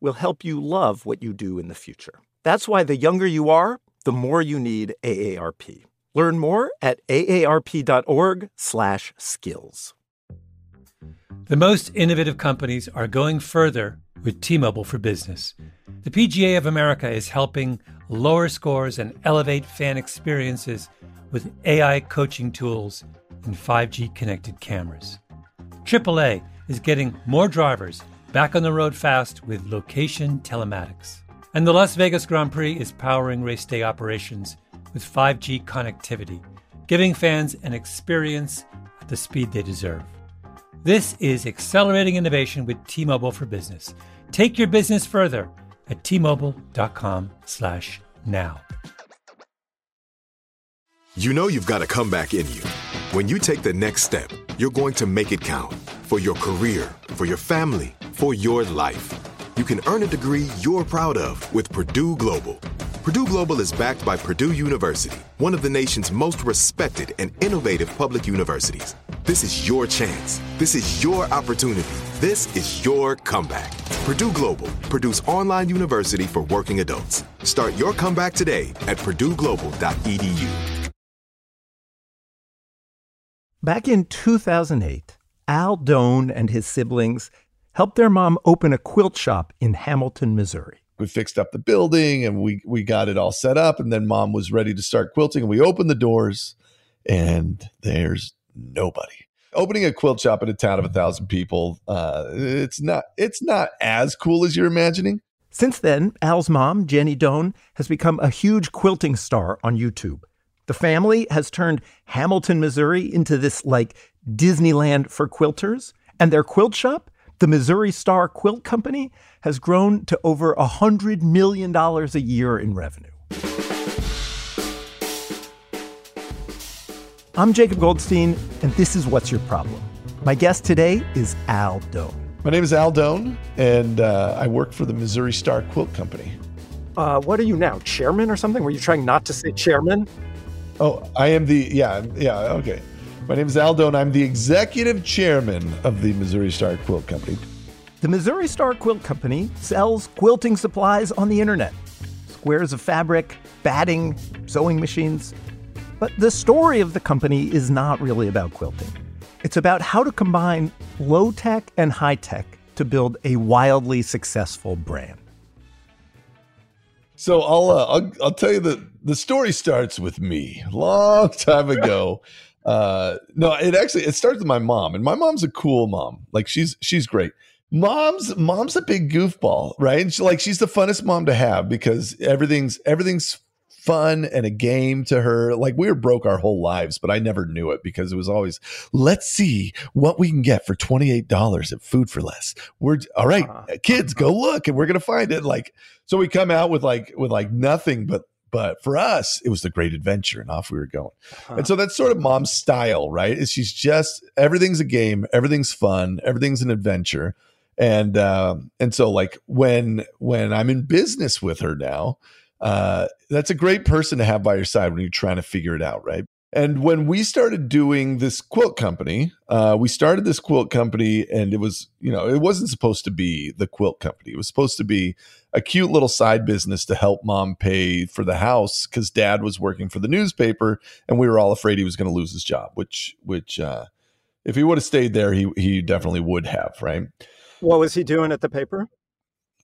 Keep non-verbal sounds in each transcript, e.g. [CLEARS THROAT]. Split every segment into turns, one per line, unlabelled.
will help you love what you do in the future. That's why the younger you are, the more you need AARP. Learn more at aarp.org/skills.
The most innovative companies are going further with T-Mobile for Business. The PGA of America is helping lower scores and elevate fan experiences with AI coaching tools and 5G connected cameras. AAA is getting more drivers back on the road fast with location telematics. And the Las Vegas Grand Prix is powering race day operations with 5G connectivity, giving fans an experience at the speed they deserve. This is accelerating innovation with T-Mobile for Business. Take your business further at t-mobile.com/now.
You know you've got a comeback in you. When you take the next step, you're going to make it count for your career, for your family, for your life. You can earn a degree you're proud of with Purdue Global. Purdue Global is backed by Purdue University, one of the nation's most respected and innovative public universities. This is your chance. This is your opportunity. This is your comeback. Purdue Global, Purdue's online university for working adults. Start your comeback today at purdueglobal.edu.
Back in 2008, Al Doan and his siblings helped their mom open a quilt shop in Hamilton, Missouri.
We fixed up the building and we we got it all set up and then mom was ready to start quilting and we opened the doors and there's nobody. Opening a quilt shop in a town of a thousand people, uh, it's not it's not as cool as you're imagining.
Since then, Al's mom, Jenny Doan, has become a huge quilting star on YouTube. The family has turned Hamilton, Missouri into this like Disneyland for quilters, and their quilt shop, the Missouri Star Quilt Company, has grown to over $100 million a year in revenue. I'm Jacob Goldstein, and this is What's Your Problem? My guest today is Al Doan.
My name is Al Doan, and uh, I work for the Missouri Star Quilt Company.
Uh, what are you now, chairman or something? Were you trying not to say chairman?
Oh, I am the, yeah, yeah, okay. My name is Al Doan. I'm the executive chairman of the Missouri Star Quilt Company.
The Missouri Star Quilt Company sells quilting supplies on the internet squares of fabric, batting, sewing machines. But the story of the company is not really about quilting. It's about how to combine low tech and high tech to build a wildly successful brand.
So I'll, uh, I'll I'll tell you the the story starts with me long time ago. [LAUGHS] uh, no, it actually it starts with my mom, and my mom's a cool mom. Like she's she's great. Mom's mom's a big goofball, right? And she, like she's the funnest mom to have because everything's everything's fun and a game to her. Like we were broke our whole lives, but I never knew it because it was always, let's see what we can get for $28 at Food 4 Less. We're all right, uh, kids, go look and we're gonna find it. Like, so we come out with like with like nothing but but for us, it was the great adventure, and off we were going. Uh-huh. And so that's sort of mom's style, right? Is she's just everything's a game, everything's fun, everything's an adventure, and um, and so like when when I'm in business with her now, uh, that's a great person to have by your side when you're trying to figure it out, right? And when we started doing this quilt company, uh, we started this quilt company, and it was, you know, it wasn't supposed to be the quilt company. It was supposed to be a cute little side business to help mom pay for the house because dad was working for the newspaper, and we were all afraid he was going to lose his job. Which, which, uh, if he would have stayed there, he he definitely would have, right?
What was he doing at the paper?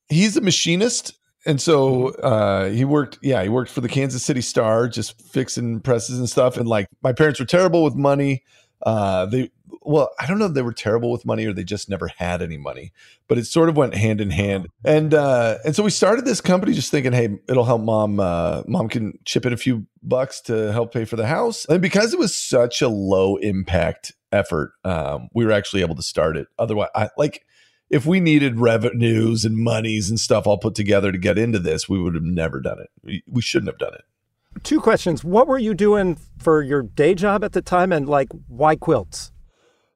He's a machinist and so uh, he worked, yeah, he worked for the Kansas City Star, just fixing presses and stuff. And like my parents were terrible with money. Uh, they, well, I don't know if they were terrible with money or they just never had any money, but it sort of went hand in hand. And uh, and so we started this company just thinking, hey, it'll help mom. Uh, mom can chip in a few bucks to help pay for the house. And because it was such a low impact effort, um, we were actually able to start it. Otherwise, I like if we needed revenues and monies and stuff all put together to get into this, we would have never done it. We, we shouldn't have done it.
Two questions. What were you doing for your day job at the time and like why quilts?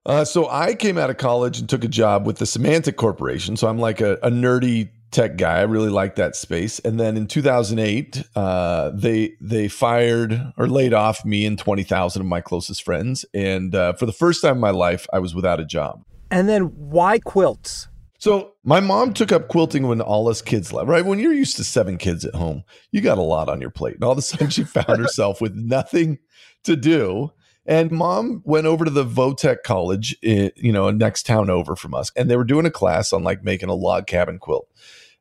Uh, so I came out of college and took a job with the Symantec Corporation. So I'm like a, a nerdy tech guy. I really like that space. And then in 2008, uh, they they fired or laid off me and 20,000 of my closest friends. And uh, for the first time in my life, I was without a job.
And then why quilts?
So my mom took up quilting when all us kids left. Right when you're used to seven kids at home, you got a lot on your plate. And all of a sudden, she found [LAUGHS] herself with nothing to do. And mom went over to the Votech College, in, you know, next town over from us, and they were doing a class on like making a log cabin quilt.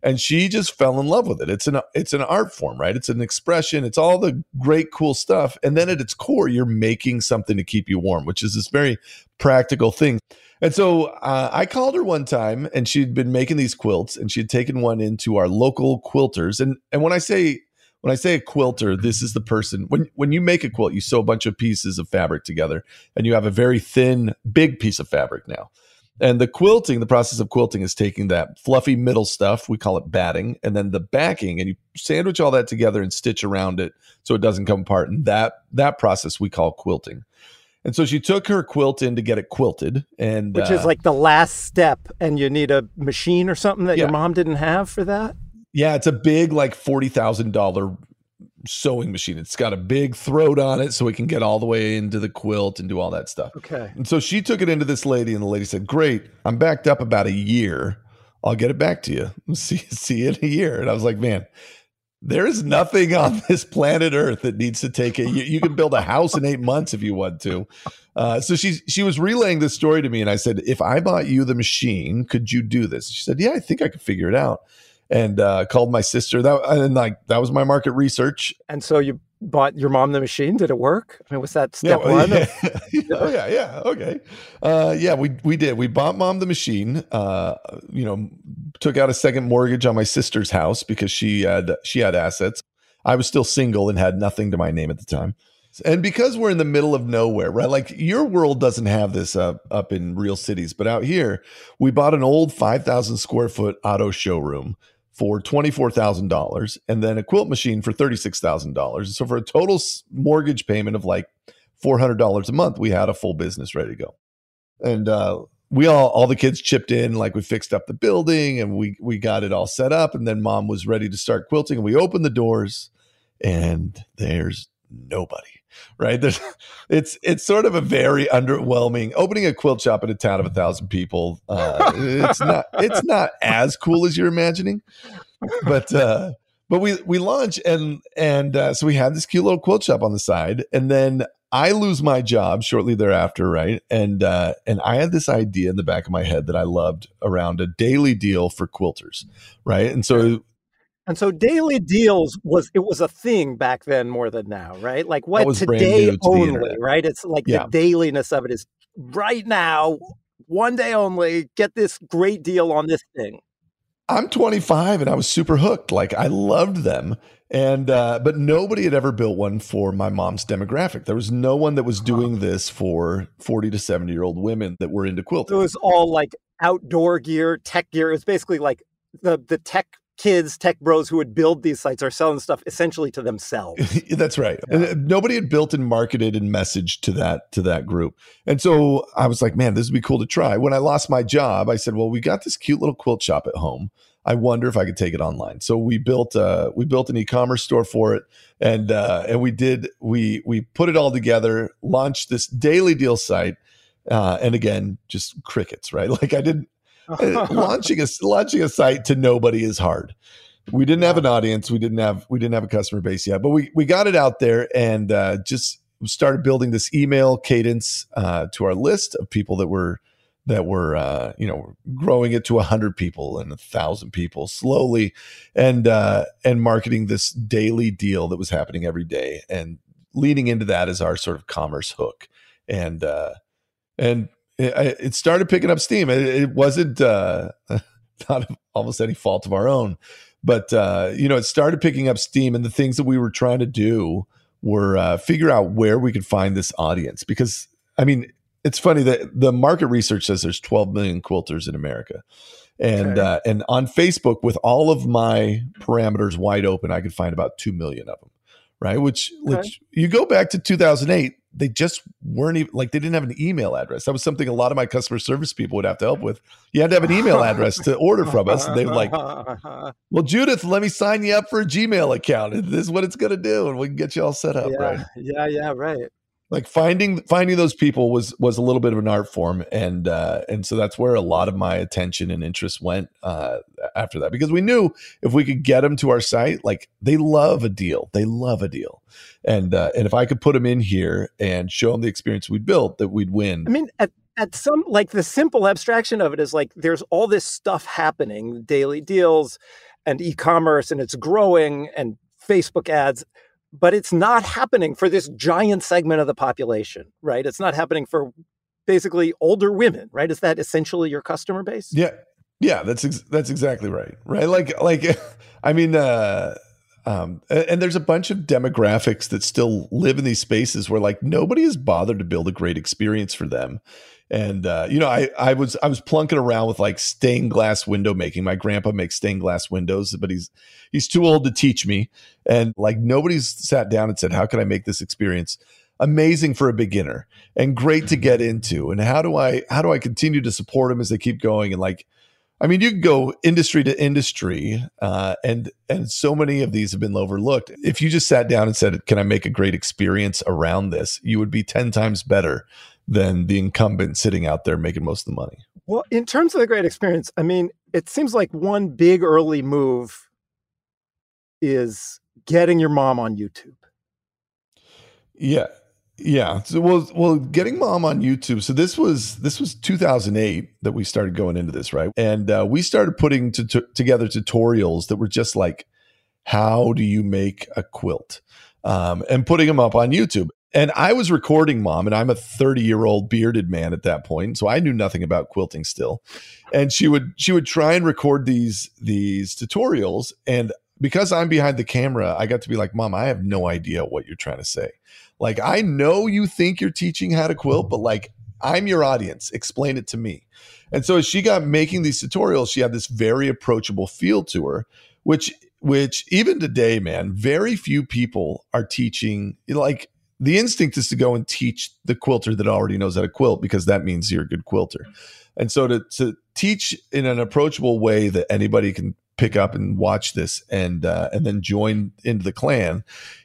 And she just fell in love with it. It's an it's an art form, right? It's an expression. It's all the great, cool stuff. And then at its core, you're making something to keep you warm, which is this very practical thing. And so uh, I called her one time, and she'd been making these quilts, and she had taken one into our local quilters. And and when I say when I say a quilter, this is the person when when you make a quilt, you sew a bunch of pieces of fabric together and you have a very thin, big piece of fabric now. And the quilting, the process of quilting is taking that fluffy middle stuff, we call it batting, and then the backing, and you sandwich all that together and stitch around it so it doesn't come apart. And that that process we call quilting. And so she took her quilt in to get it quilted, and
which uh, is like the last step, and you need a machine or something that yeah. your mom didn't have for that.
Yeah, it's a big like forty thousand dollar sewing machine. It's got a big throat on it so it can get all the way into the quilt and do all that stuff.
Okay.
And so she took it into this lady, and the lady said, Great, I'm backed up about a year. I'll get it back to you. [LAUGHS] See, see you in a year. And I was like, Man, there is nothing on [LAUGHS] this planet Earth that needs to take it. You, you can build a house in eight months if you want to. Uh, so she she was relaying this story to me, and I said, "If I bought you the machine, could you do this?" She said, "Yeah, I think I could figure it out." and uh, called my sister. That and like that was my market research.
And so you bought your mom the machine. Did it work? I mean, was that step
no,
one?
Yeah. [LAUGHS] oh yeah, yeah, okay, uh, yeah. We we did. We bought mom the machine. Uh, you know, took out a second mortgage on my sister's house because she had she had assets. I was still single and had nothing to my name at the time. And because we're in the middle of nowhere, right? Like your world doesn't have this up up in real cities, but out here, we bought an old 5,000 square foot auto showroom for $24,000 and then a quilt machine for $36,000. So for a total mortgage payment of like $400 a month, we had a full business ready to go. And uh, we all all the kids chipped in like we fixed up the building and we we got it all set up and then mom was ready to start quilting and we opened the doors and there's nobody right? There's it's it's sort of a very underwhelming opening a quilt shop in a town of a thousand people uh, it's not it's not as cool as you're imagining but uh but we we launch and and uh, so we had this cute little quilt shop on the side and then I lose my job shortly thereafter, right? And uh, and I had this idea in the back of my head that I loved around a daily deal for quilters, right? And so
and so daily deals was it was a thing back then more than now, right? Like what today to only, right? It's like yeah. the dailiness of it is right now, one day only, get this great deal on this thing.
I'm 25 and I was super hooked. Like I loved them. And uh, but nobody had ever built one for my mom's demographic. There was no one that was doing this for 40 to 70 year old women that were into quilting.
It was all like outdoor gear, tech gear. It was basically like the the tech kids, tech bros who would build these sites are selling stuff essentially to [LAUGHS] themselves.
That's right. Yeah. Nobody had built and marketed and messaged to that to that group. And so I was like, man, this would be cool to try. When I lost my job, I said, well, we got this cute little quilt shop at home. I wonder if I could take it online. So we built uh we built an e-commerce store for it and uh and we did we we put it all together, launched this daily deal site. Uh, and again, just crickets, right? [LAUGHS] Like I didn't [LAUGHS] launching a launching a site to nobody is hard. We didn't have an audience. We didn't have we didn't have a customer base yet, but we we got it out there and uh, just started building this email cadence uh, to our list of people that were that were uh, you know growing it to a hundred people and a thousand people slowly, and uh, and marketing this daily deal that was happening every day, and leading into that is our sort of commerce hook, and uh, and it, it started picking up steam. It, it wasn't uh, [LAUGHS] not almost any fault of our own, but uh, you know, it started picking up steam, and the things that we were trying to do were uh, figure out where we could find this audience. Because I mean, it's funny that the market research says there's 12 million quilters in America, And
Okay.
uh, and on Facebook, with all of my parameters wide open, I could find about two million of them, right? Which
Okay.
which you go back to 2008, they just weren't even like they didn't have an email address. That was something a lot of my customer service people would have to help with. You had to have an email address to order from us. And they were like, [LAUGHS] well, Judith, let me sign you up for a Gmail account. This is what it's going to do, and we can get you all set up,
yeah,
right?
yeah, yeah, right.
Like finding finding those people was was a little bit of an art form, and uh, and so that's where a lot of my attention and interest went uh, after that because we knew if we could get them to our site, like they love a deal, they love a deal, and uh, and if I could put them in here and show them the experience we built, that we'd win.
I mean, at, at some like the simple abstraction of it is like there's all this stuff happening, daily deals and e-commerce, and it's growing and Facebook ads, but it's not happening for this giant segment of the population, right? It's not happening for basically older women, right? Is that essentially your customer base?
Yeah, yeah, that's ex- that's exactly right. Right, like like, [LAUGHS] I mean, uh, um, and there's a bunch of demographics that still live in these spaces where like nobody has bothered to build a great experience for them. And uh, you know, I I was I was plunking around with like stained glass window making. My grandpa makes stained glass windows, but he's he's too old to teach me. And like nobody's sat down and said, "How can I make this experience?" amazing for a beginner and great to get into and how do i how do i continue to support them as they keep going and like i mean you can go industry to industry uh, and and so many of these have been overlooked if you just sat down and said can i make a great experience around this you would be 10 times better than the incumbent sitting out there making most of the money
Well, in terms of the great experience, I mean, it seems like one big early move is getting your mom on YouTube.
Yeah. Yeah. So well well getting mom on YouTube. So this was this was 2008 that we started going into this, right? And uh, we started putting to, to, together tutorials that were just like how do you make a quilt? Um, and putting them up on YouTube. And I was recording mom and I'm a 30-year-old bearded man at that point, so I knew nothing about quilting still. And she would she would try and record these these tutorials and because I'm behind the camera, I got to be like, "Mom, I have no idea what you're trying to say." Like, I know you think you're teaching how to quilt, but like, I'm your audience. Explain it to me. And so as she got making these tutorials, she had this very approachable feel to her, which which even today, man, very few people are teaching like the instinct is to go and teach the quilter that already knows how to quilt because that means you're a good quilter. And so to to teach in an approachable way that anybody can pick up and watch this and uh, and then join into the clan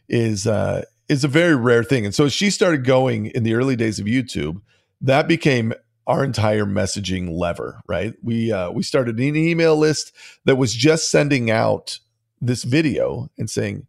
is uh, is a very rare thing. And so as she started going in the early days of YouTube, that became our entire messaging lever. Right? We uh, we started an email list that was just sending out this video and saying,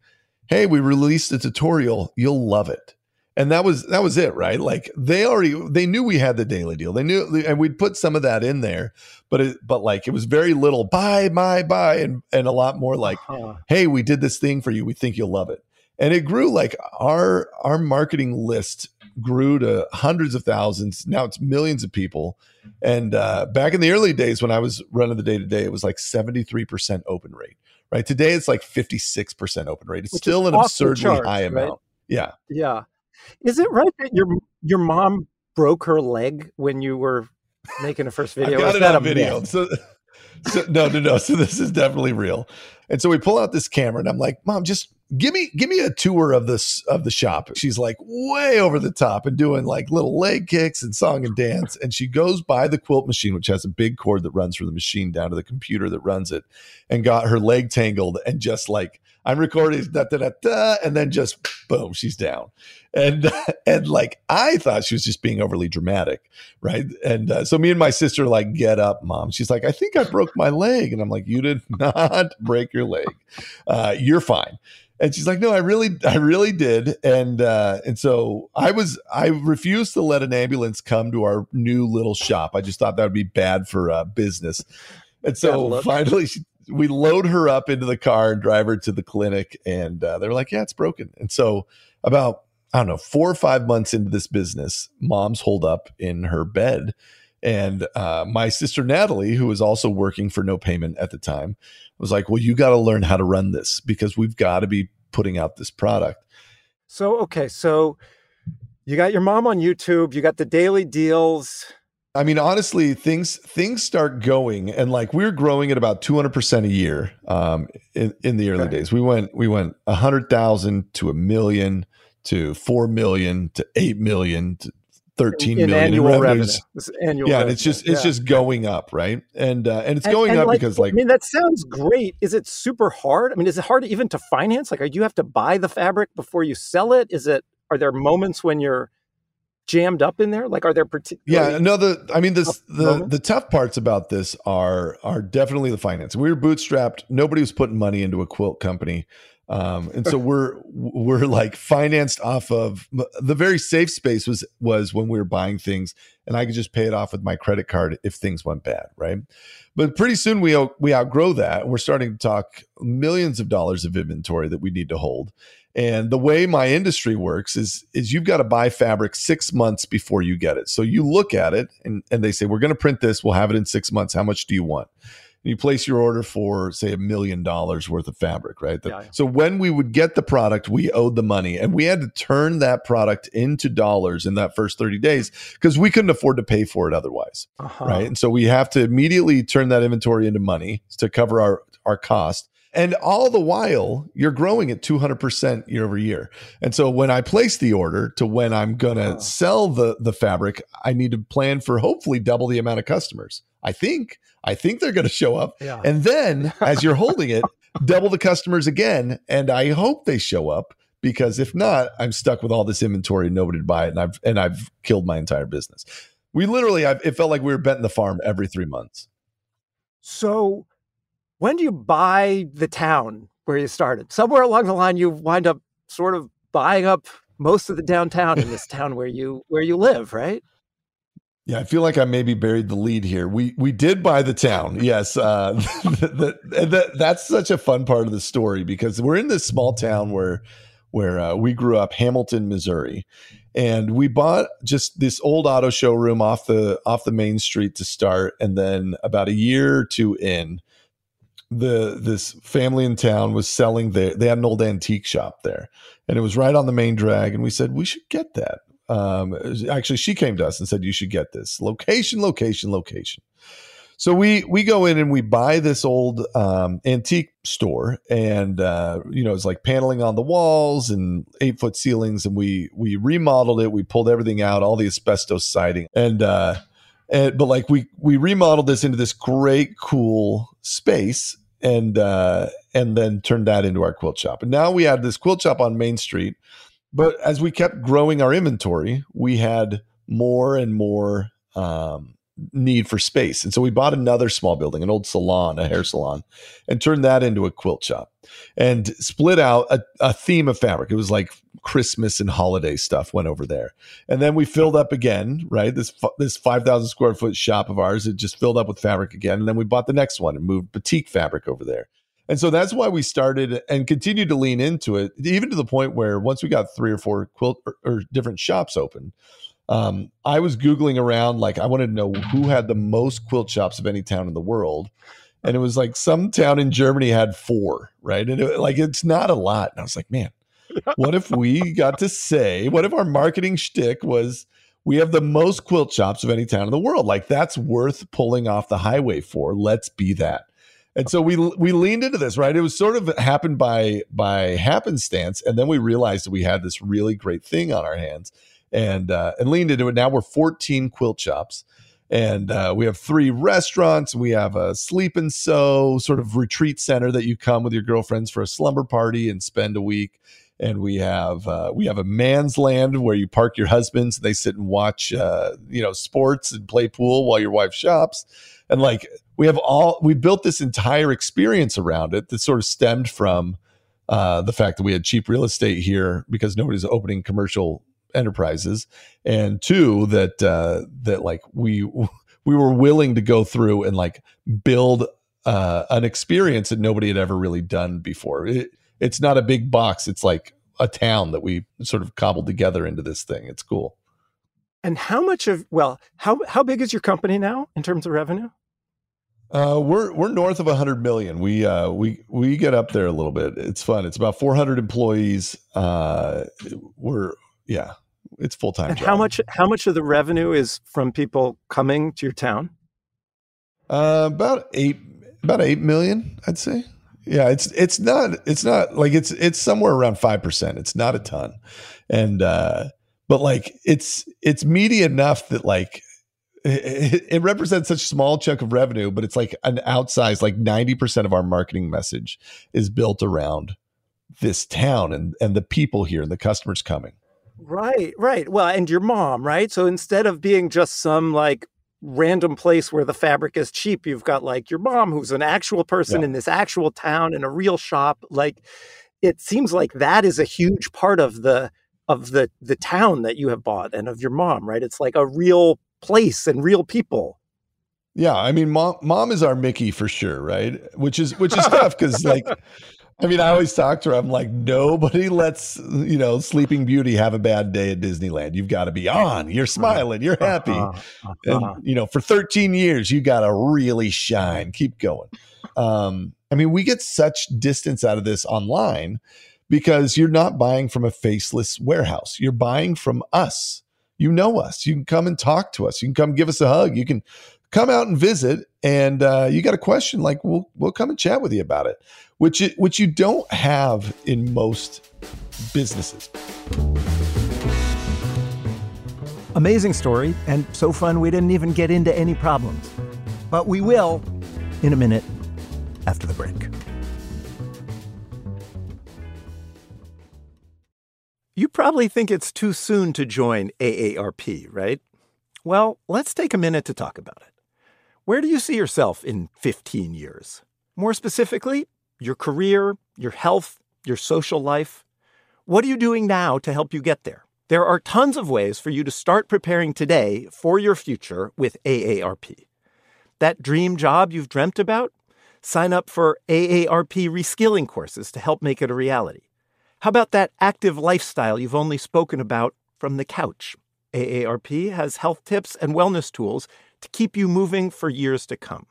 "Hey, we released a tutorial. You'll love it." And that was that was it, right? Like they already they knew we had the daily deal. They knew, and we'd put some of that in there, but it, but like it was very little buy, buy, buy, and and a lot more like,
Uh-huh.
hey, we did this thing for you. We think you'll love it. And it grew like our our marketing list grew to hundreds of thousands. Now it's millions of people. And uh, back in the early days when I was running the day to day, it was like 73% open rate. Right. Today it's like 56% open rate. It's
Which
still an absurdly
charts,
high
right?
amount. Yeah.
Yeah. Is it right that your your mom broke her leg when you were making a first [LAUGHS] video?
I got
Is
it on video. So, so no, no, no. So this is definitely real. And so we pull out this camera, and I'm like, "Mom, just give me give me a tour of this of the shop." She's like way over the top and doing like little leg kicks and song and dance. And she goes by the quilt machine, which has a big cord that runs from the machine down to the computer that runs it, and got her leg tangled and just like. I'm recording da, da, da, da, and then just boom, she's down. And [LAUGHS] and like I thought she was just being overly dramatic right? And uh, so me and my sister like get up, mom. She's like, I think I broke my leg, and I'm like, you did [LAUGHS] not break your leg. Uh, you're fine. And she's like, no, I really, I really did. And uh, and so I was, I refused to let an ambulance come to our new little shop. I just thought that would be bad for uh, business. And so finally, she, we load her up into the car and drive her to the clinic. And uh, they're like, yeah, it's broken. And so about I don't know, four or five months into this business, mom's holed up in her bed. And uh, my sister Natalie, who was also working for no payment at the time, was like, Well, you got to learn how to run this because we've got to be putting out this product.
So okay, so you got your mom on YouTube, you got the daily deals.
I mean, honestly, things things start going, and like we are growing at about two hundred percent a year. Um, in in the early okay. days, we went we went a hundred thousand to a million to four million to eight million to thirteen in, million
annual in revenue.
Annual yeah, revenue. and it's just it's yeah. just going up, right? And uh, and it's and, going and up like, because like
I mean that sounds great. Is it super hard? I mean, is it hard even to finance? Like, are you have to buy the fabric before you sell it? Is it? Are there moments when you're jammed up in there? Like, are there particular?
Yeah, no. The I mean, this the moments? the tough parts about this are are definitely the finance. We were bootstrapped. Nobody was putting money into a quilt company. Um, and so we're we're like financed off of the very safe space was was when we were buying things and I could just pay it off with my credit card if things went bad, right? But pretty soon we we outgrow that. and We're starting to talk millions of dollars of inventory that we need to hold. And the way my industry works is is you've got to buy fabric 6 months before you get it. So you look at it and and they say we're going to print this, we'll have it in 6 months. How much do you want? You place your order for say a million dollars worth of fabric right the, yeah. so when we would get the product we owed the money and we had to turn that product into dollars in that first 30 days because we couldn't afford to pay for it otherwise uh-huh. right and so we have to immediately turn that inventory into money to cover our our cost and all the while, you're growing at 200% year over year. And so when I place the order to when I'm going to oh. sell the, the fabric, I need to plan for hopefully double the amount of customers. I think I think they're going to show up. Yeah. And then [LAUGHS] as you're holding it, double the customers again. And I hope they show up because if not, I'm stuck with all this inventory and nobody to buy it. And I've, and I've killed my entire business. We literally, I've, it felt like we were betting the farm every three months.
So when do you buy the town where you started? Somewhere along the line, you wind up sort of buying up most of the downtown in this town where you, where you live, right?
Yeah, I feel like I maybe buried the lead here. We we did buy the town, yes. Uh, [LAUGHS] the, the, the, that's such a fun part of the story because we're in this small town where where uh, we grew up, Hamilton, Missouri, and we bought just this old auto showroom off the off the main street to start, and then about a year or two in, the this family in town was selling there. They had an old antique shop there, and it was right on the main drag, and we said we should get that um, actually she came to us and said you should get this. Location location location. So we we go in and we buy this old um, antique store and uh, you know it's like paneling on the walls and eight foot ceilings and we we remodeled it. We pulled everything out all the asbestos siding and uh and but like we we remodeled this into this great cool space and uh and then turned that into our quilt shop. And now we had this quilt shop on main street but as we kept growing our inventory, we had more and more um, need for space. And so we bought another small building, an old salon, a hair salon, and turned that into a quilt shop and split out a, a, theme of fabric. It was like Christmas and holiday stuff went over there. And then we filled up again, right? This this 5,000 square foot shop of ours, it just filled up with fabric again. And then we bought the next one and moved batik fabric over there. And so that's why we started and continued to lean into it, even to the point where once we got three or four quilt or, or different shops open, um, I was Googling around, like, I wanted to know who had the most quilt shops of any town in the world. And it was like some town in Germany had four, right? And it, like, it's not a lot. And I was like, man, what if we got to say, what if our marketing shtick was, we have the most quilt shops of any town in the world? Like, that's worth pulling off the highway for. Let's be that. And so we we leaned into this, right? It was sort of happened by by happenstance, and then we realized that we had this really great thing on our hands, and uh, and leaned into it. Now we're 14 quilt shops, and uh, we have three restaurants. We have a sleep and sew sort of retreat center that you come with your girlfriends for a slumber party and spend a week. And we have uh, we have a man's land where you park your husbands. And they sit and watch uh, you know sports and play pool while your wife shops and like we have all we built this entire experience around it that sort of stemmed from uh, the fact that we had cheap real estate here because nobody's opening commercial enterprises, and two that uh, that like we we were willing to go through and like build uh, an experience that nobody had ever really done before. It, it's not a big box; it's like a town that we sort of cobbled together into this thing. It's cool.
And how much of well, how how big is your company now in terms of revenue?
Uh, we're we're north of 100 million. We uh, we we get up there a little bit. It's fun. It's about 400 employees. Uh, we're yeah, it's full time.
And how much how much of the revenue is from people coming to your town?
Uh, about eight about eight million, I'd say. Yeah, it's it's not it's not like it's it's somewhere around five percent. It's not a ton, and uh, but like it's it's media enough that like it, it, represents such a small chunk of revenue, but it's like an outsized like ninety percent of our marketing message is built around this town and and the people here and the customers coming.
Right, right. Well, and your mom, right? So instead of being just some like random place where the fabric is cheap. You've got like your mom, who's an actual person yeah. in this actual town in a real shop. Like it seems like that is a huge part of the of the the town that you have bought and of your mom, right? It's like a real place and real people.
Yeah, I mean, mom, mom is our Mickey for sure, right? Which is which is [LAUGHS] tough because like [LAUGHS] I mean, I always talk to her. I'm like, nobody lets you know Sleeping Beauty have a bad day at Disneyland. You've got to be on. You're smiling. You're happy. Uh-huh. And you know, for 13 years, you got to really shine. Keep going. Um, I mean, we get such distance out of this online because you're not buying from a faceless warehouse. You're buying from us. You know us. You can come and talk to us. You can come give us a hug. You can come out and visit. And uh, you got a question, like we'll we'll come and chat with you about it which it, which you don't have in most businesses.
Amazing story, and so fun we didn't even get into any problems. But we will in a minute after the break. You probably think it's too soon to join AARP, right? Well, let's take a minute to talk about it. Where do you see yourself in 15 years? More specifically, your career, your health, your social life. What are you doing now to help you get there? There are tons of ways for you to start preparing today for your future with AARP. That dream job you've dreamt about? Sign up for AARP reskilling courses to help make it a reality. How about that active lifestyle you've only spoken about from the couch? AARP has health tips and wellness tools to keep you moving for years to come.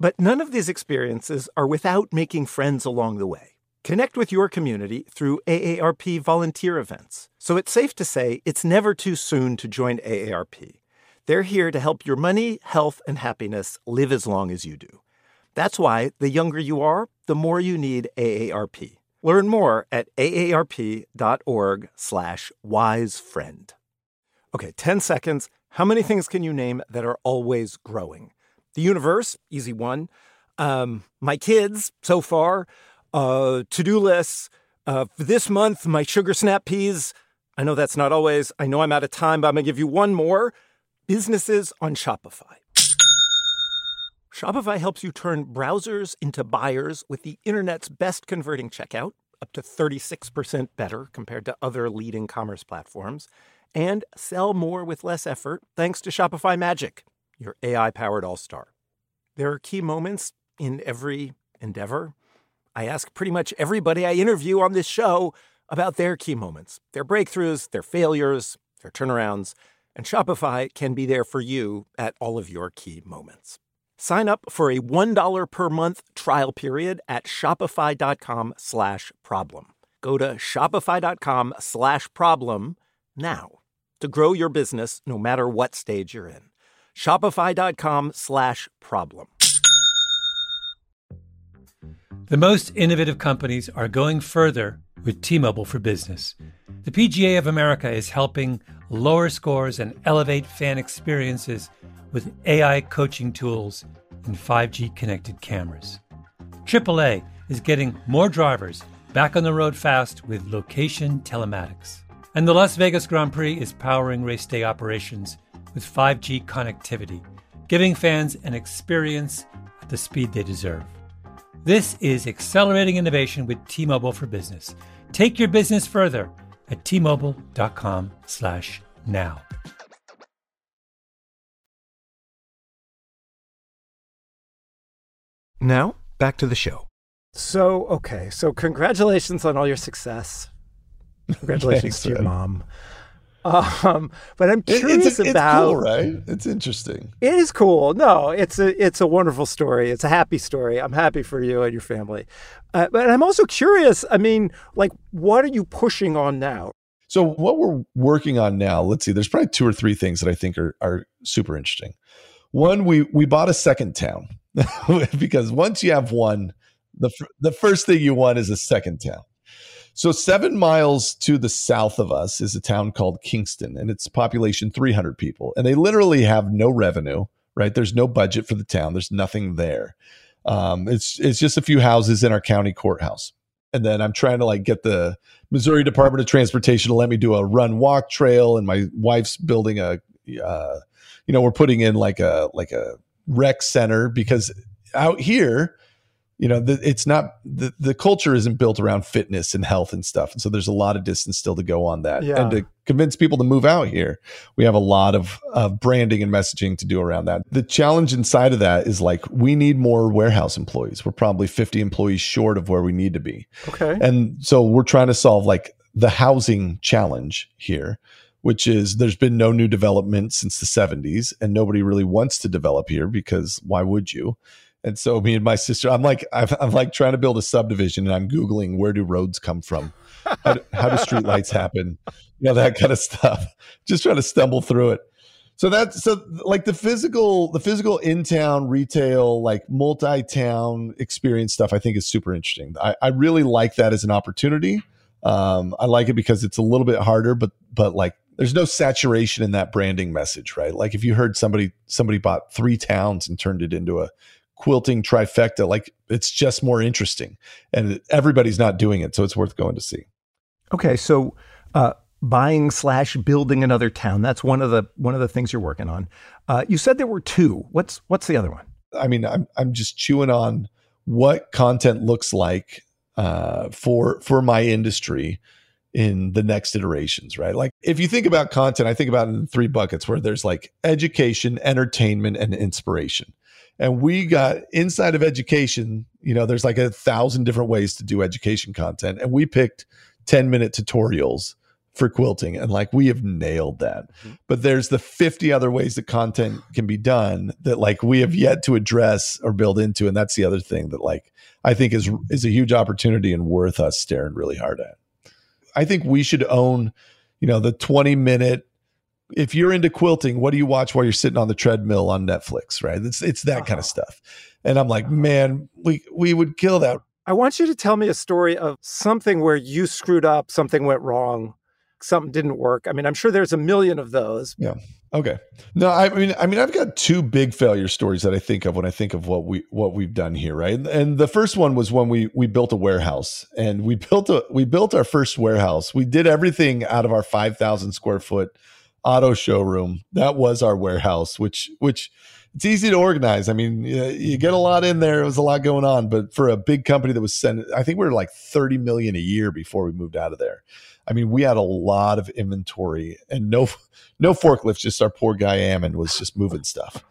But none of these experiences are without making friends along the way. Connect with your community through AARP volunteer events. So it's safe to say it's never too soon to join AARP. They're here to help your money, health, and happiness live as long as you do. That's why the younger you are, the more you need AARP. Learn more at aarp.org slash wisefriend. Okay, 10 seconds. How many things can you name that are always growing? The universe, easy one. Um, my kids, so far. Uh, to do lists. Uh, for this month, my sugar snap peas. I know that's not always. I know I'm out of time, but I'm going to give you one more. Businesses on Shopify. Shopify helps you turn browsers into buyers with the internet's best converting checkout, up to 36% better compared to other leading commerce platforms, and sell more with less effort thanks to Shopify Magic your AI powered all star. There are key moments in every endeavor. I ask pretty much everybody I interview on this show about their key moments, their breakthroughs, their failures, their turnarounds, and Shopify can be there for you at all of your key moments. Sign up for a $1 per month trial period at shopify.com slash problem. Go to shopify.com slash problem now to grow your business no matter what stage you're in. Shopify.com slash problem.
The most innovative companies are going further with T-Mobile for Business. The PGA of America is helping lower scores and elevate fan experiences with AI coaching tools and 5G connected cameras. AAA is getting more drivers back on the road fast with location telematics. And the Las Vegas Grand Prix is powering race day operations with 5G connectivity, giving fans an experience at the speed they deserve. This is accelerating innovation with T-Mobile for Business. Take your business further at t-mobile.com/now.
Now, back to the show. So, okay, so congratulations on all your success. Congratulations Thanks, to your mom. Um, but I'm curious
it's,
about
cool, right? It's interesting.
It is cool. No, it's a it's a wonderful story. It's a happy story. I'm happy for you and your family. Uh, but I'm also curious. I mean, like, what are you pushing on now?
So what we're working on now, let's see, there's probably two or three things that I think are are super interesting. One, we we bought a second town [LAUGHS] because once you have one, the the first thing you want is a second town. So seven miles to the south of us is a town called Kingston, and its population 300 people, and they literally have no revenue. Right, there's no budget for the town. There's nothing there. Um, it's it's just a few houses in our county courthouse, and then I'm trying to like get the Missouri Department of Transportation to let me do a run walk trail, and my wife's building a, uh, you know, we're putting in like a like a rec center because out here you know the, it's not the, the culture isn't built around fitness and health and stuff and so there's a lot of distance still to go on that
Yeah.
and to convince people to move out here we have a lot of uh, branding and messaging to do around that the challenge inside of that is like we need more warehouse employees we're probably 50 employees short of where we need to be
Okay.
and so we're trying to solve like the housing challenge here, which is there's been no new development since the 70s and nobody really wants to develop here because why would you? And so me and my sister, I'm like, I'm, I'm like trying to build a subdivision and I'm Googling where do roads come from? How do, how do streetlights happen? You know, that kind of stuff. Just trying to stumble through it. So that's so like the physical, the physical in town retail, like multi town experience stuff, I think is super interesting. I, I really like that as an opportunity. Um, I like it because it's a little bit harder, but but like there's no saturation in that branding message, right? Like if you heard somebody somebody bought three towns and turned it into a quilting trifecta, like it's just more interesting, and everybody's not doing it, so it's worth going to see.
Okay, so uh, buying slash building another town. That's one of the one of the things you're working on. Uh, you said there were two. What's what's the other one?
I mean, I'm I'm just chewing on what content looks like uh, for for my industry in the next iterations, right? Like if you think about content, I think about it in three buckets where there's like education, entertainment, and inspiration. And we got inside of education, you know, there's like a thousand different ways to do education content. And we picked 10 minute tutorials for quilting. And like we have nailed that. Mm-hmm. But there's the 50 other ways that content can be done that like we have yet to address or build into. And that's the other thing that like I think is is a huge opportunity and worth us staring really hard at. I think we should own, you know, the 20 minute. If you're into quilting, what do you watch while you're sitting on the treadmill on Netflix? Right? It's it's that kind of uh-huh. stuff. And I'm like, uh-huh. man, we we would kill that.
I want you to tell me a story of something where you screwed up, something went wrong, something didn't work. I mean, I'm sure there's a million of those. Yeah.
Okay. No, I mean, I mean, I've got two big failure stories that I think of when I think of what we what we've done here, right? And the first one was when we we built a warehouse, and we built a we built our first warehouse. We did everything out of our five thousand square foot auto showroom. That was our warehouse, which which it's easy to organize. I mean, you, get a lot in there. It was a lot going on, but for a big company that was sending, I think we were like thirty million a year before we moved out of there. I mean, we had a lot of inventory and no no forklifts. Just our poor guy Ammon was just moving stuff.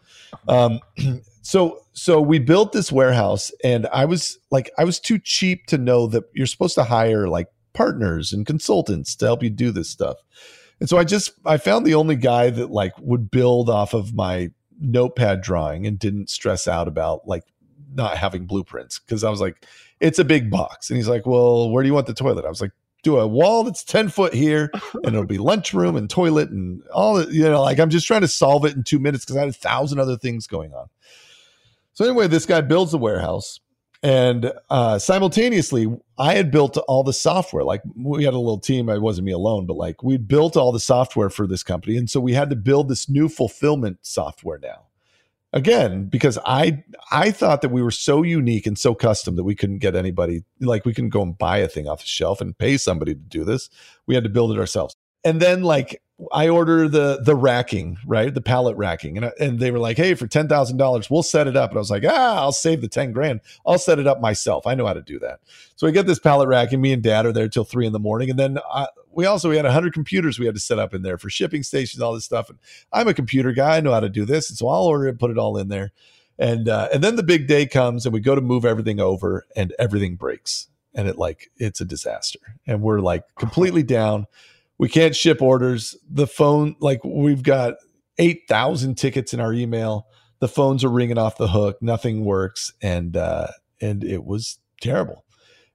Um, [CLEARS THROAT] so so we built this warehouse, and I was like, I was too cheap to know that you're supposed to hire like partners and consultants to help you do this stuff. And so I just I found the only guy that like would build off of my notepad drawing and didn't stress out about like not having blueprints because I was like, it's a big box. And he's like, well, where do you want the toilet? I was like, do a wall that's 10 foot here and it'll be lunchroom and toilet and all the, you know, like I'm just trying to solve it in two minutes because I had a thousand other things going on. So anyway, this guy builds a warehouse and uh, simultaneously I had built all the software. Like we had a little team. It wasn't me alone, but like we built all the software for this company. And so we had to build this new fulfillment software now again because i i thought that we were so unique and so custom that we couldn't get anybody like we couldn't go and buy a thing off the shelf and pay somebody to do this we had to build it ourselves and then like i order the the racking right the pallet racking and, I- and they were like hey for $10000 we'll set it up and i was like ah i'll save the 10 grand i'll set it up myself i know how to do that so i get this pallet racking. me and dad are there till three in the morning and then I, we also we had 100 computers we had to set up in there for shipping stations all this stuff and I'm a computer guy. I know how to do this. And so I'll order it, put it all in there. And uh, and then the big day comes and we go to move everything over and everything breaks. And it like it's a disaster. And we're like completely down. We can't ship orders. The phone, like we've got 8,000 tickets in our email. The phones are ringing off the hook. Nothing works. And uh and it was terrible.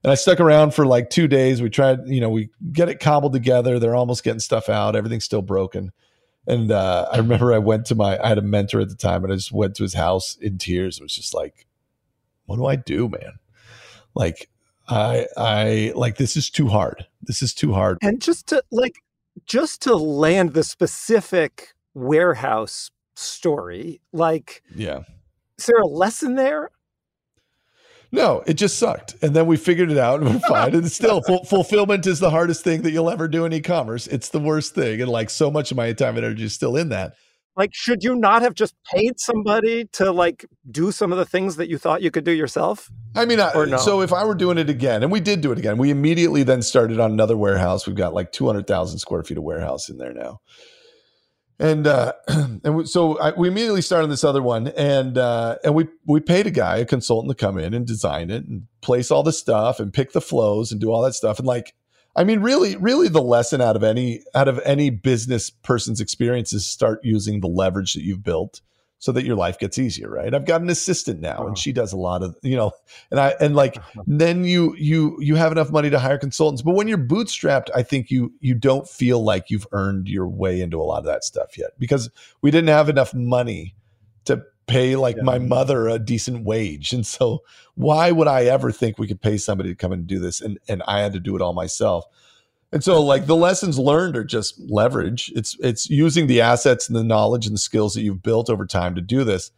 And I stuck around for like two days. We tried, you know, we get it cobbled together. They're almost getting stuff out. Everything's still broken. And uh, I remember I went to my, I had a mentor at the time, and I just went to his house in tears. It was just like, what do I do, man? Like, I, I like this is too hard. This is too hard.
And just to like, just to land the specific warehouse story, like,
yeah,
is there a lesson there?
No, it just sucked. And then we figured it out and we're [LAUGHS] fine. And still, fulfillment is the hardest thing that you'll ever do in e commerce. It's the worst thing. And like so much of my time and energy is still in that.
Like, should you not have just paid somebody to like do some of the things that you thought you could do yourself?
I mean, I, no? so if I were doing it again, and we did do it again, we immediately then started on another warehouse. We've got like 200,000 square feet of warehouse in there now and uh, [CLEARS THROAT] and we, so I, we immediately started this other one, and uh, and we we paid a guy, a consultant, to come in and design it and place all the stuff and pick the flows and do all that stuff. And like, I mean, really, really, the lesson out of any out of any business person's experience is start using the leverage that you've built so that your life gets easier right i've got an assistant now and she does a lot of you know and i and like uh-huh. [LAUGHS] then you you you have enough money to hire consultants but when you're bootstrapped i think you you don't feel like you've earned your way into a lot of that stuff yet because we didn't have enough money to pay like yeah. my mother a decent wage and so why would i ever think we could pay somebody to come and do this and and i had to do it all myself and so like the lessons learned are just leverage. It's it's using the assets and the knowledge and the skills that you've built over time to do this.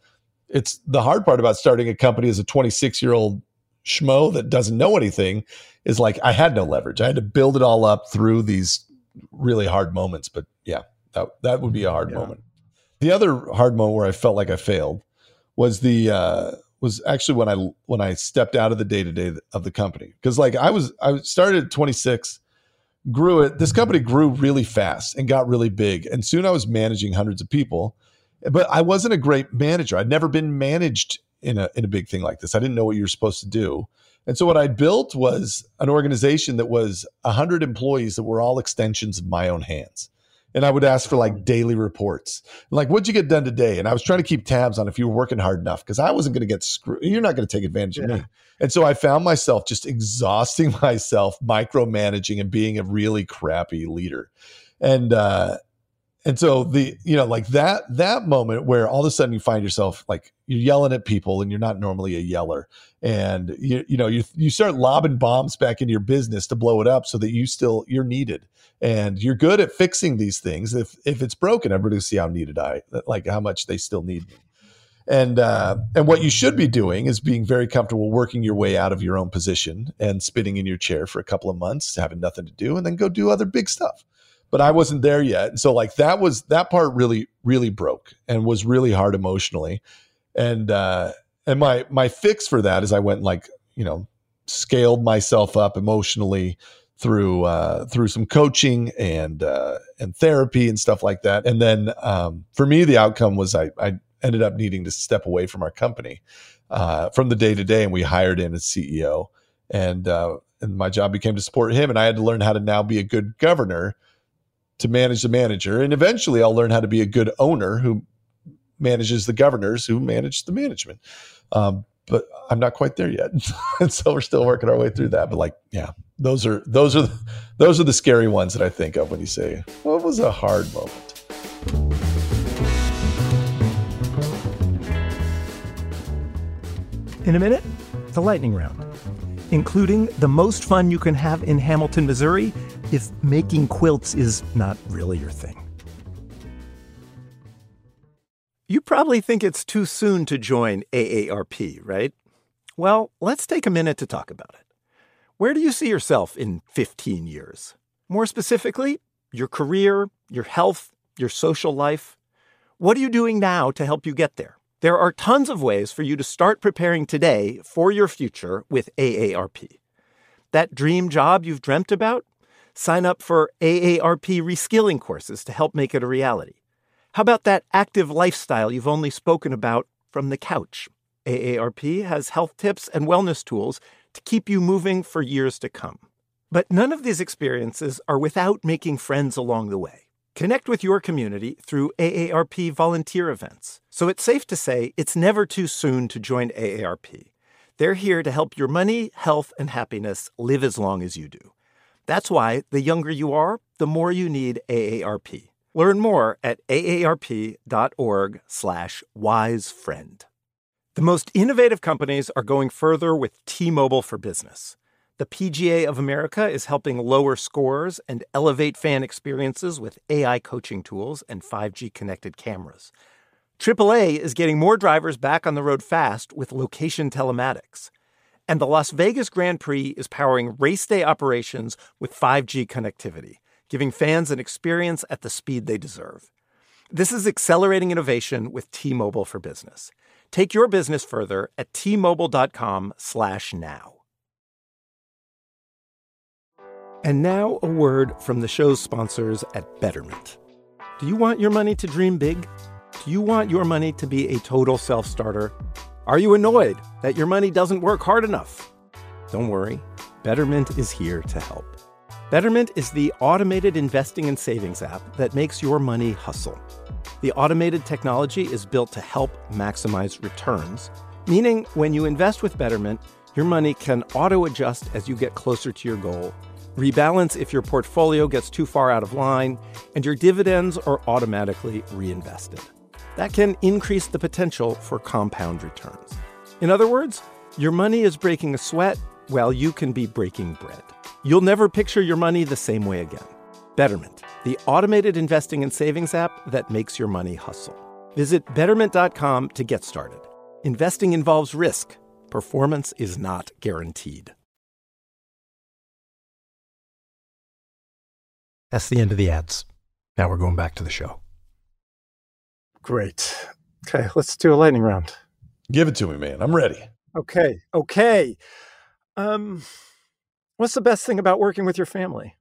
It's the hard part about starting a company as a 26 year old schmo that doesn't know anything is like I had no leverage. I had to build it all up through these really hard moments. But yeah, that that would be a hard yeah. moment. The other hard moment where I felt like I failed was the uh, was actually when I when I stepped out of the day to day of the company because like I was I started at 26 grew it. This company grew really fast and got really big. And soon I was managing hundreds of people, but I wasn't a great manager. I'd never been managed in a, in a big thing like this. I didn't know what you were supposed to do. And so what I built was an organization that was 100 employees that were all extensions of my own hands. And I would ask for like daily reports. Like, what'd you get done today? And I was trying to keep tabs on if you were working hard enough because I wasn't going to get screwed. You're not going to take advantage yeah. of me. And so I found myself just exhausting [LAUGHS] myself, micromanaging and being a really crappy leader. And uh and so the you know like that that moment where all of a sudden you find yourself like you're yelling at people and you're not normally a yeller. And you you know you you start lobbing bombs back into your business to blow it up so that you still you're needed. And you're good at fixing these things. If if it's broken everybody see how needed I like how much they still need me. And uh, and what you should be doing is being very comfortable working your way out of your own position and spinning in your chair for a couple of months, having nothing to do, and then go do other big stuff. But I wasn't there yet, and so like that was that part really really broke and was really hard emotionally. And uh, and my my fix for that is I went like you know scaled myself up emotionally through uh, through some coaching and uh, and therapy and stuff like that. And then um, for me, the outcome was I, I ended up needing to step away from our company uh, from the day to day, and we hired in a CEO, and uh, and my job became to support him, and I had to learn how to now be a good governor to manage the manager, and eventually I'll learn how to be a good owner who manages the governors who manage the management. Um, but I'm not quite there yet, [LAUGHS] and so we're still working our way through that. But like, yeah, those are those are those are the scary ones that I think of when you say, "Well, was a hard moment."
In a minute, the lightning round, including the most fun you can have in Hamilton, Missouri, if making quilts is not really your thing. You probably think it's too soon to join AARP, right? Well, let's take a minute to talk about it. Where do you see yourself in 15 years? More specifically, your career, your health, your social life. What are you doing now to help you get there? There are tons of ways for you to start preparing today for your future with AARP. That dream job you've dreamt about? Sign up for AARP reskilling courses to help make it a reality. How about that active lifestyle you've only spoken about from the couch? AARP has health tips and wellness tools to keep you moving for years to come. But none of these experiences are without making friends along the way. Connect with your community through AARP volunteer events. So it's safe to say it's never too soon to join AARP. They're here to help your money, health, and happiness live as long as you do. That's why the younger you are, the more you need AARP. Learn more at aarp.org/wisefriend. The most innovative companies are going further with T-Mobile for Business. The PGA of America is helping lower scores and elevate fan experiences with AI coaching tools and 5G connected cameras. AAA is getting more drivers back on the road fast with location telematics. And the Las Vegas Grand Prix is powering race day operations with 5G connectivity, giving fans an experience at the speed they deserve. This is accelerating innovation with T-Mobile for Business. Take your business further at t-mobile.com/now. And now a word from the show's sponsors at Betterment. Do you want your money to dream big? Do you want your money to be a total self starter? Are you annoyed that your money doesn't work hard enough? Don't worry, Betterment is here to help. Betterment is the automated investing and savings app that makes your money hustle. The automated technology is built to help maximize returns, meaning when you invest with Betterment, your money can auto adjust as you get closer to your goal, rebalance if your portfolio gets too far out of line, and your dividends are automatically reinvested that can increase the potential for compound returns. In other words, your money is breaking a sweat while you can be breaking bread. You'll never picture your money the same way again. Betterment, the automated investing and savings app that makes your money hustle. Visit betterment.com to get started. Investing involves risk, performance is not guaranteed. That's the end of the ads. Now we're going back to the show. Great. Okay, let's do a lightning round.
Give it to me, man. I'm ready.
Okay. Okay. Um, what's the best thing about working with your family?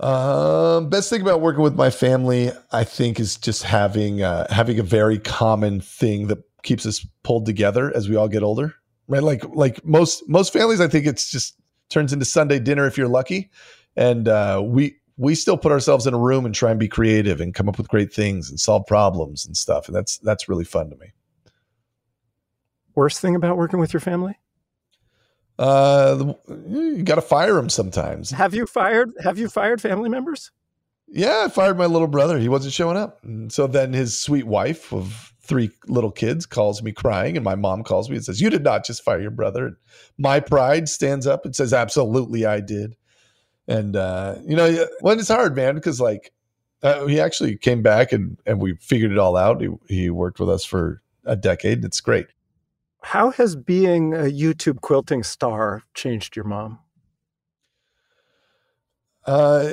Um, best thing about working with my family, I think, is just having uh, having a very common thing that keeps us pulled together as we all get older. Right, like like most most families, I think it's just turns into Sunday dinner if you're lucky, and uh, we we still put ourselves in a room and try and be creative and come up with great things and solve problems and stuff. And that's that's really fun to me.
Worst thing about working with your family?
Uh, you got to fire them sometimes.
Have you fired? Have you fired family members?
Yeah, I fired my little brother. He wasn't showing up. And so then his sweet wife of three little kids calls me crying, and my mom calls me and says, "You did not just fire your brother." And my pride stands up and says, "Absolutely, I did." And uh, you know, when it's hard, man, because like uh, he actually came back and and we figured it all out. He he worked with us for a decade. It's great.
How has being a YouTube quilting star changed your mom?
Uh,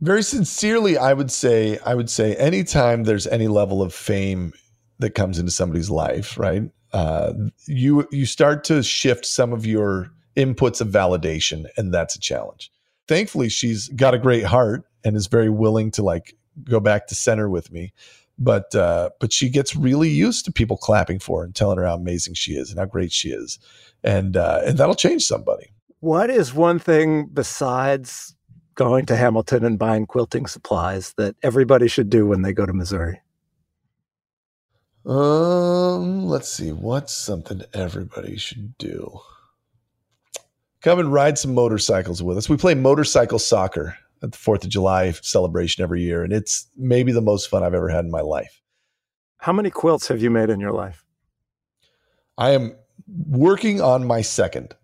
very sincerely, I would say, I would say, anytime there's any level of fame that comes into somebody's life, right? Uh, you you start to shift some of your inputs of validation, and that's a challenge. Thankfully, she's got a great heart and is very willing to like go back to center with me. But uh, but she gets really used to people clapping for her and telling her how amazing she is and how great she is, and uh, and that'll change somebody.
What is one thing besides going to Hamilton and buying quilting supplies that everybody should do when they go to Missouri?
Um, let's see. What's something everybody should do? Come and ride some motorcycles with us. We play motorcycle soccer at the 4th of July celebration every year, and it's maybe the most fun I've ever had in my life.
How many quilts have you made in your life?
I am working on my second.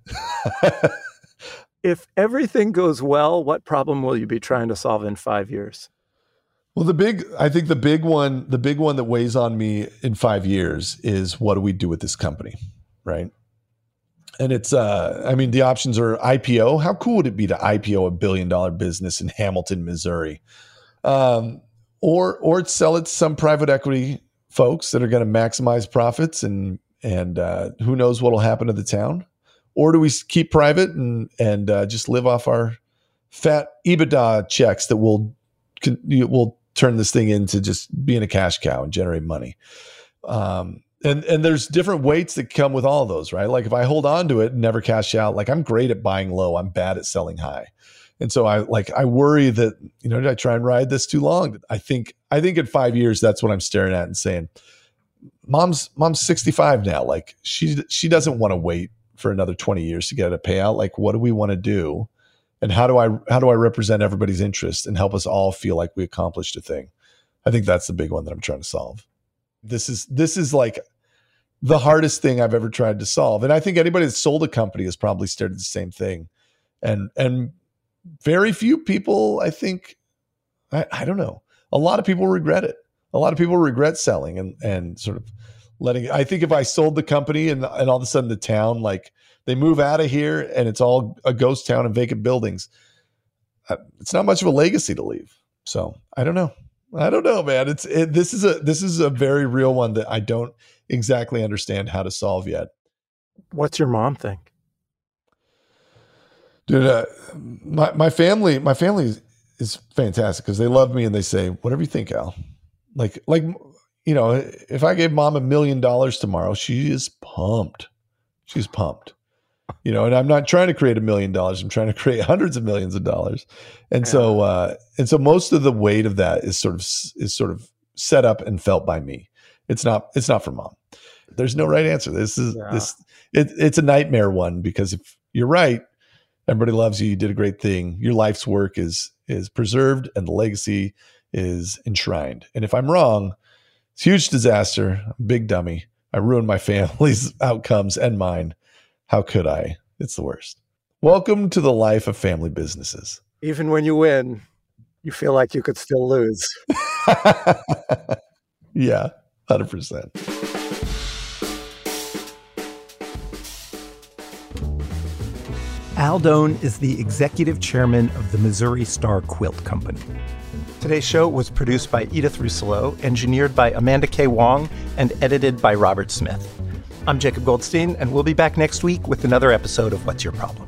[LAUGHS]
if everything goes well, what problem will you be trying to solve in five years?
Well, the big, I think the big one, the big one that weighs on me in five years is what do we do with this company, right? And it's uh i mean the options are ipo how cool would it be to ipo a billion dollar business in hamilton missouri? Um or or sell it to some private equity folks that are going to maximize profits and and uh, who knows what'll happen to the town? Or do we keep private and and uh, just live off our fat ebitda checks that will will turn this thing into just being a cash cow and generate money? Um and and there's different weights that come with all those, right? Like if I hold on to it and never cash out, like I'm great at buying low, I'm bad at selling high. And so I like I worry that, you know, did I try and ride this too long? I think I think in 5 years that's what I'm staring at and saying mom's mom's 65 now. Like she she doesn't want to wait for another 20 years to get a payout. Like what do we want to do? And how do I how do I represent everybody's interest and help us all feel like we accomplished a thing? I think that's the big one that I'm trying to solve. This is this is like the hardest thing I've ever tried to solve. And I think anybody that sold a company has probably started the same thing. And and very few people, I think, I, I don't know. A lot of people regret it. A lot of people regret selling and and sort of letting I think if I sold the company and and all of a sudden the town like they move out of here and it's all a ghost town and vacant buildings, uh, it's not much of a legacy to leave. So I don't know. I don't know, man. It's it, this is a this is a very real one that I don't exactly understand how to solve yet.
What's your mom think?
Dude, uh, my my family my family is, is fantastic because they love me and they say whatever you think, Al. Like like you know, if I gave mom a million dollars tomorrow, she is pumped. She's pumped. You know, and I'm not trying to create a million dollars. I'm trying to create hundreds of millions of dollars. And yeah. so uh and so most of the weight of that is sort of is sort of set up and felt by me. It's not it's not for mom. There's no right answer. This is yeah. this it, it's a nightmare one because if you're right, everybody loves you. You did a great thing. Your life's work is is preserved and the legacy is enshrined. And if I'm wrong, it's huge disaster. big dummy. I ruined my [LAUGHS] family's outcomes and mine. How could I? It's the worst. Welcome to the life of family businesses.
Even when you win, you feel like you could still lose. [LAUGHS]
yeah, 100%.
Al Doan is the executive chairman of the Missouri Star Quilt Company. Today's show was produced by Edith Russolo, engineered by Amanda K. Wong, and edited by Robert Smith. I'm Jacob Goldstein, and we'll be back next week with another episode of What's Your Problem?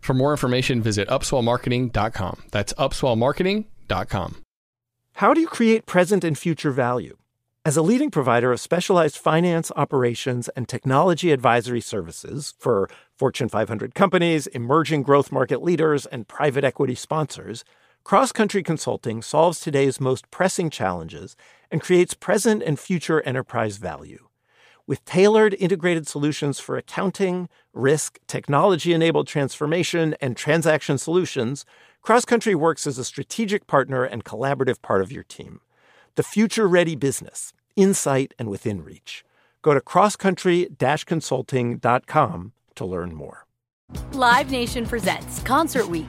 For more information, visit upswellmarketing.com. That's upswellmarketing.com.
How do you create present and future value? As a leading provider of specialized finance, operations, and technology advisory services for Fortune 500 companies, emerging growth market leaders, and private equity sponsors, Cross Country Consulting solves today's most pressing challenges and creates present and future enterprise value. With tailored integrated solutions for accounting, risk, technology enabled transformation, and transaction solutions, CrossCountry works as a strategic partner and collaborative part of your team. The future ready business, insight, and within reach. Go to crosscountry consulting.com to learn more.
Live Nation presents Concert Week.